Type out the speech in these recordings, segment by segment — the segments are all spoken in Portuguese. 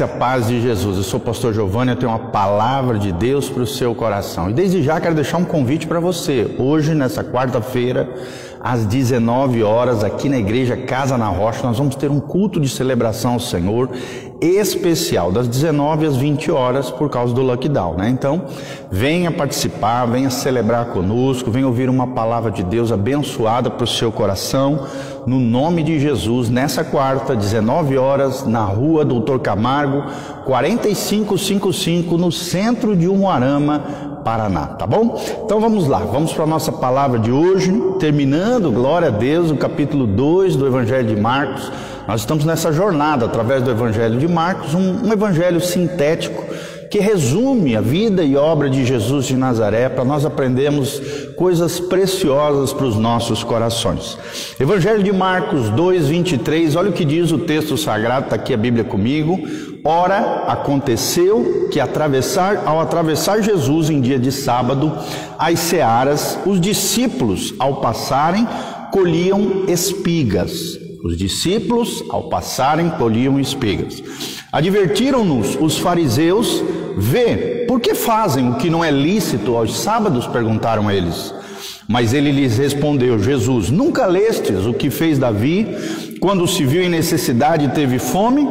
graça e a paz de Jesus. Eu sou o pastor Giovanni, eu tenho uma palavra de Deus para o seu coração. E desde já quero deixar um convite para você. Hoje, nessa quarta-feira, às 19 horas, aqui na igreja Casa na Rocha, nós vamos ter um culto de celebração ao Senhor especial, das 19 às 20 horas, por causa do lockdown, né? Então, venha participar, venha celebrar conosco, venha ouvir uma palavra de Deus abençoada para o seu coração, no nome de Jesus, nessa quarta, 19 horas, na rua Doutor Camargo, 4555, no centro de Umuarama, Paraná, tá bom? Então vamos lá, vamos para a nossa palavra de hoje, terminando, glória a Deus, o capítulo 2 do Evangelho de Marcos. Nós estamos nessa jornada através do Evangelho de Marcos, um, um evangelho sintético que resume a vida e obra de Jesus de Nazaré para nós aprendermmos coisas preciosas para os nossos corações. Evangelho de Marcos 2, 23, olha o que diz o texto sagrado, está aqui a Bíblia comigo. Ora, aconteceu que atravessar, ao atravessar Jesus em dia de sábado as searas, os discípulos, ao passarem, colhiam espigas. Os discípulos, ao passarem, colhiam espigas. Advertiram-nos os fariseus: Vê, por que fazem o que não é lícito aos sábados? perguntaram eles. Mas ele lhes respondeu: Jesus, nunca lestes o que fez Davi quando se viu em necessidade e teve fome?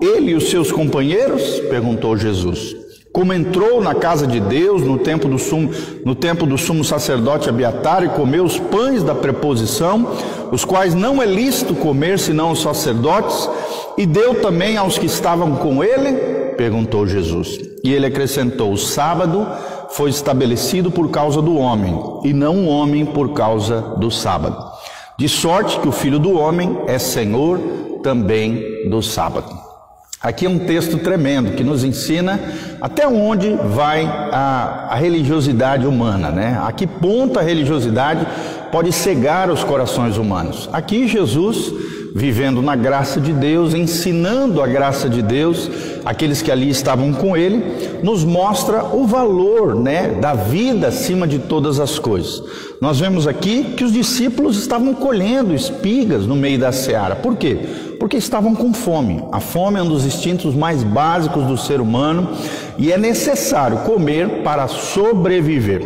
Ele e os seus companheiros? perguntou Jesus. Como entrou na casa de Deus no tempo do sumo, no tempo do sumo sacerdote Abiatar e comeu os pães da preposição, os quais não é lícito comer senão os sacerdotes, e deu também aos que estavam com ele? perguntou Jesus. E ele acrescentou: O sábado foi estabelecido por causa do homem, e não o homem por causa do sábado. De sorte que o filho do homem é senhor também do sábado. Aqui é um texto tremendo que nos ensina até onde vai a, a, religiosidade humana, né? A que ponto a religiosidade pode cegar os corações humanos. Aqui Jesus, vivendo na graça de Deus, ensinando a graça de Deus, aqueles que ali estavam com ele, nos mostra o valor, né, da vida acima de todas as coisas. Nós vemos aqui que os discípulos estavam colhendo espigas no meio da seara. Por quê? Porque estavam com fome. A fome é um dos instintos mais básicos do ser humano e é necessário comer para sobreviver.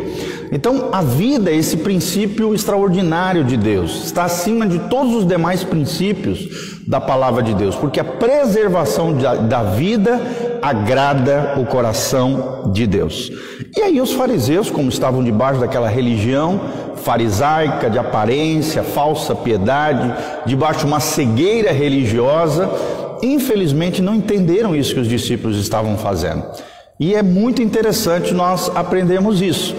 Então, a vida é esse princípio extraordinário de Deus, está acima de todos os demais princípios da palavra de Deus, porque a preservação da vida agrada o coração de Deus. E aí, os fariseus, como estavam debaixo daquela religião farisaica, de aparência, falsa piedade, debaixo de uma cegueira religiosa, infelizmente não entenderam isso que os discípulos estavam fazendo. E é muito interessante nós aprendermos isso.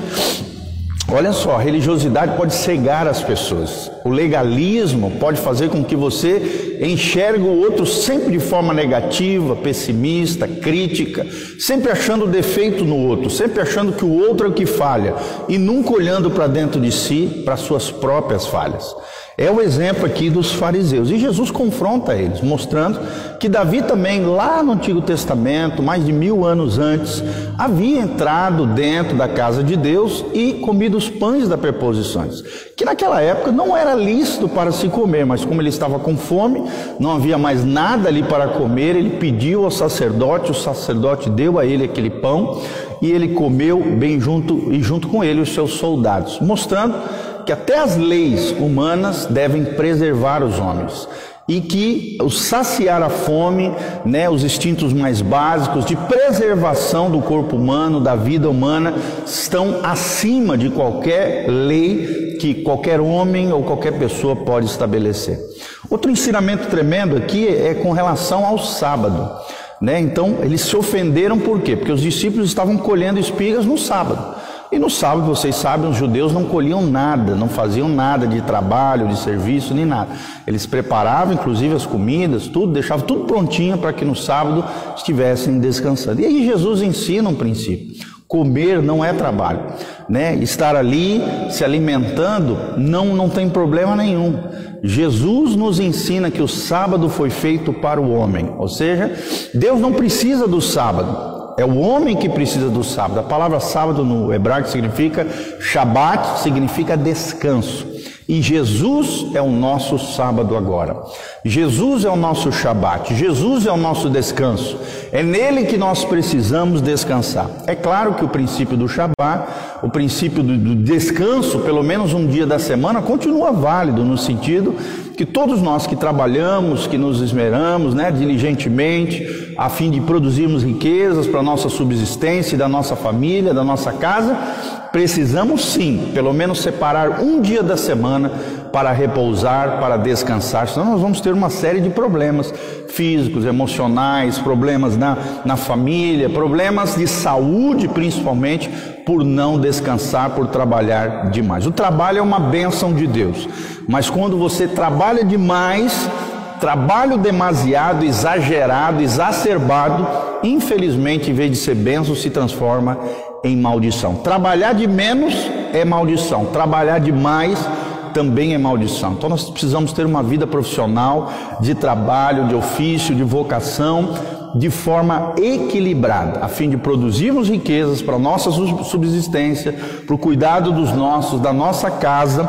Olha só, a religiosidade pode cegar as pessoas. O legalismo pode fazer com que você enxergue o outro sempre de forma negativa, pessimista, crítica, sempre achando defeito no outro, sempre achando que o outro é o que falha e nunca olhando para dentro de si, para suas próprias falhas. É o exemplo aqui dos fariseus. E Jesus confronta eles, mostrando que Davi também, lá no Antigo Testamento, mais de mil anos antes, havia entrado dentro da casa de Deus e comido os pães das preposições. Que naquela época não era lícito para se comer, mas como ele estava com fome, não havia mais nada ali para comer, ele pediu ao sacerdote, o sacerdote deu a ele aquele pão e ele comeu bem junto e junto com ele os seus soldados, mostrando que até as leis humanas devem preservar os homens e que o saciar a fome, né, os instintos mais básicos de preservação do corpo humano, da vida humana, estão acima de qualquer lei que qualquer homem ou qualquer pessoa pode estabelecer. Outro ensinamento tremendo aqui é com relação ao sábado. Né? Então, eles se ofenderam por quê? Porque os discípulos estavam colhendo espigas no sábado. E no sábado, vocês sabem, os judeus não colhiam nada, não faziam nada de trabalho, de serviço, nem nada. Eles preparavam, inclusive, as comidas, tudo, deixavam tudo prontinho para que no sábado estivessem descansando. E aí Jesus ensina um princípio. Comer não é trabalho, né? Estar ali se alimentando não não tem problema nenhum. Jesus nos ensina que o sábado foi feito para o homem, ou seja, Deus não precisa do sábado. É o homem que precisa do sábado. A palavra sábado no hebraico significa Shabat, significa descanso. E Jesus é o nosso sábado agora. Jesus é o nosso Shabat. Jesus é o nosso descanso. É nele que nós precisamos descansar. É claro que o princípio do Shabat, o princípio do, descanso, pelo menos um dia da semana, continua válido no sentido que todos nós que trabalhamos, que nos esmeramos, né, diligentemente, a fim de produzirmos riquezas para a nossa subsistência, da nossa família, da nossa casa, precisamos sim, pelo menos separar um dia da semana para repousar, para descansar, senão nós vamos ter uma série de problemas físicos, emocionais, problemas na, na família, problemas de saúde principalmente, por não descansar, por trabalhar demais. O trabalho é uma bênção de Deus, mas quando você trabalha demais, trabalho demasiado, exagerado, exacerbado, infelizmente, em vez de ser bênção, se transforma em maldição. Trabalhar de menos é maldição, trabalhar demais também é maldição. Então nós precisamos ter uma vida profissional, de trabalho, de ofício, de vocação, de forma equilibrada, a fim de produzirmos riquezas para a nossa subsistência, para o cuidado dos nossos, da nossa casa,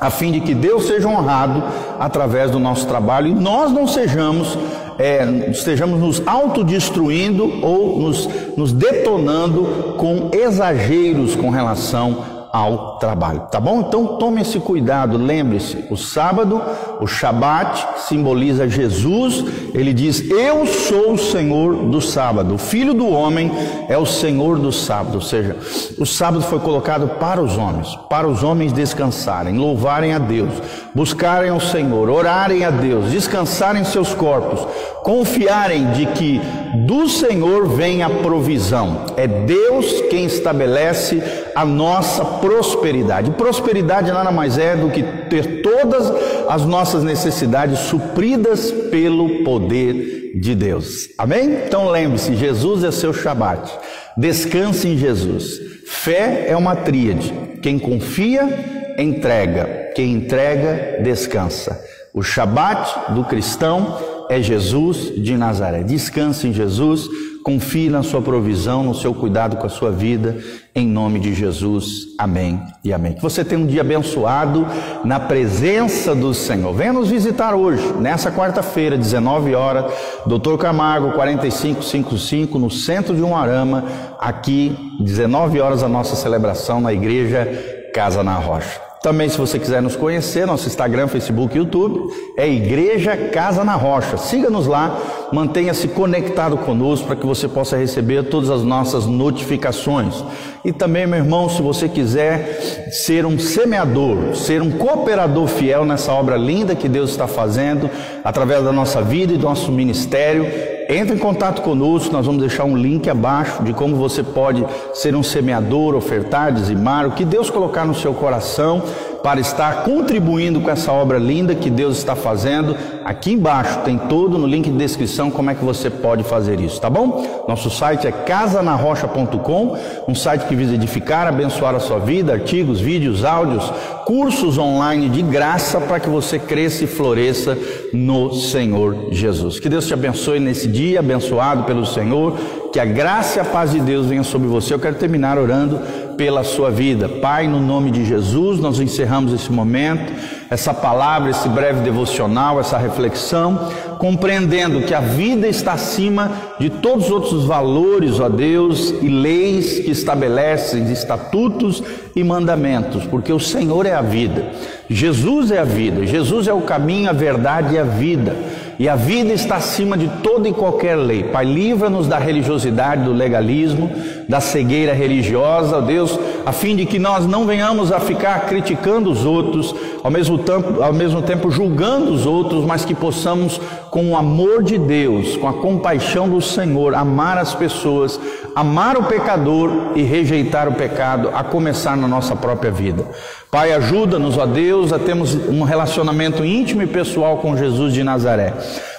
a fim de que Deus seja honrado através do nosso trabalho e nós não sejamos, é, estejamos nos autodestruindo ou nos, nos detonando com exageros com relação ao trabalho, tá bom? Então tome esse cuidado, lembre-se, o sábado, o Shabat simboliza Jesus, ele diz: "Eu sou o Senhor do sábado". O Filho do homem é o Senhor do sábado, ou seja, o sábado foi colocado para os homens, para os homens descansarem, louvarem a Deus, buscarem ao Senhor, orarem a Deus, descansarem seus corpos, confiarem de que do Senhor vem a provisão. É Deus quem estabelece a nossa prosperidade. Prosperidade nada mais é do que ter todas as nossas necessidades supridas pelo poder de Deus. Amém? Então lembre-se, Jesus é seu Shabat. Descanse em Jesus. Fé é uma tríade. Quem confia, entrega. Quem entrega, descansa. O Shabat do cristão é Jesus de Nazaré. Descanse em Jesus, confie na sua provisão, no seu cuidado com a sua vida, em nome de Jesus. Amém e amém. Que você tenha um dia abençoado na presença do Senhor. Venha nos visitar hoje, nessa quarta-feira, 19 horas, Doutor Camargo, 4555, no centro de Umarama, aqui, 19 horas, a nossa celebração na igreja Casa na Rocha. Também, se você quiser nos conhecer, nosso Instagram, Facebook e YouTube é Igreja Casa na Rocha. Siga-nos lá, mantenha-se conectado conosco para que você possa receber todas as nossas notificações. E também, meu irmão, se você quiser ser um semeador, ser um cooperador fiel nessa obra linda que Deus está fazendo através da nossa vida e do nosso ministério, entre em contato conosco, nós vamos deixar um link abaixo de como você pode ser um semeador, ofertar, dizimar, o que Deus colocar no seu coração para estar contribuindo com essa obra linda que Deus está fazendo. Aqui embaixo tem todo no link de descrição como é que você pode fazer isso, tá bom? Nosso site é casanarrocha.com, um site que visa edificar, abençoar a sua vida, artigos, vídeos, áudios, cursos online de graça para que você cresça e floresça no Senhor Jesus. Que Deus te abençoe nesse dia, abençoado pelo Senhor, que a graça e a paz de Deus venha sobre você. Eu quero terminar orando pela sua vida. Pai, no nome de Jesus, nós encerramos esse momento, essa palavra, esse breve devocional, essa reflexão, compreendendo que a vida está acima de todos os outros valores, ó Deus, e leis que estabelecem estatutos e mandamentos, porque o Senhor é a vida. Jesus é a vida, Jesus é o caminho, a verdade e a vida. E a vida está acima de toda e qualquer lei. Pai, livra-nos da religiosidade, do legalismo, da cegueira religiosa, ó Deus, a fim de que nós não venhamos a ficar criticando os outros, ao mesmo tempo, ao mesmo tempo julgando os outros, mas que possamos, com o amor de Deus, com a compaixão do Senhor, amar as pessoas, amar o pecador e rejeitar o pecado, a começar na nossa própria vida. Pai, ajuda-nos, ó Deus, a termos um relacionamento íntimo e pessoal com Jesus de Nazaré.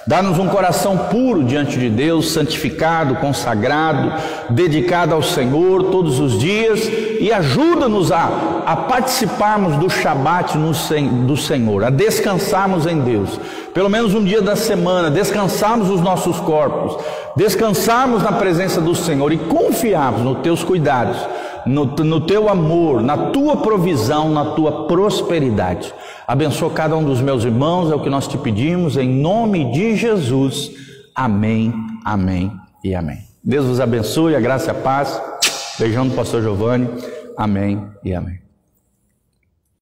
Dá-nos um coração puro diante de Deus, santificado, consagrado, dedicado ao Senhor todos os dias e ajuda-nos a, a participarmos do Shabat no, do Senhor, a descansarmos em Deus, pelo menos um dia da semana, descansarmos os nossos corpos, descansarmos na presença do Senhor e confiarmos nos teus cuidados no, no teu amor, na tua provisão, na tua prosperidade. Abençoa cada um dos meus irmãos, é o que nós te pedimos, em nome de Jesus. Amém, amém e amém. Deus vos abençoe, a graça e a paz. Beijão do pastor Giovanni. Amém e amém.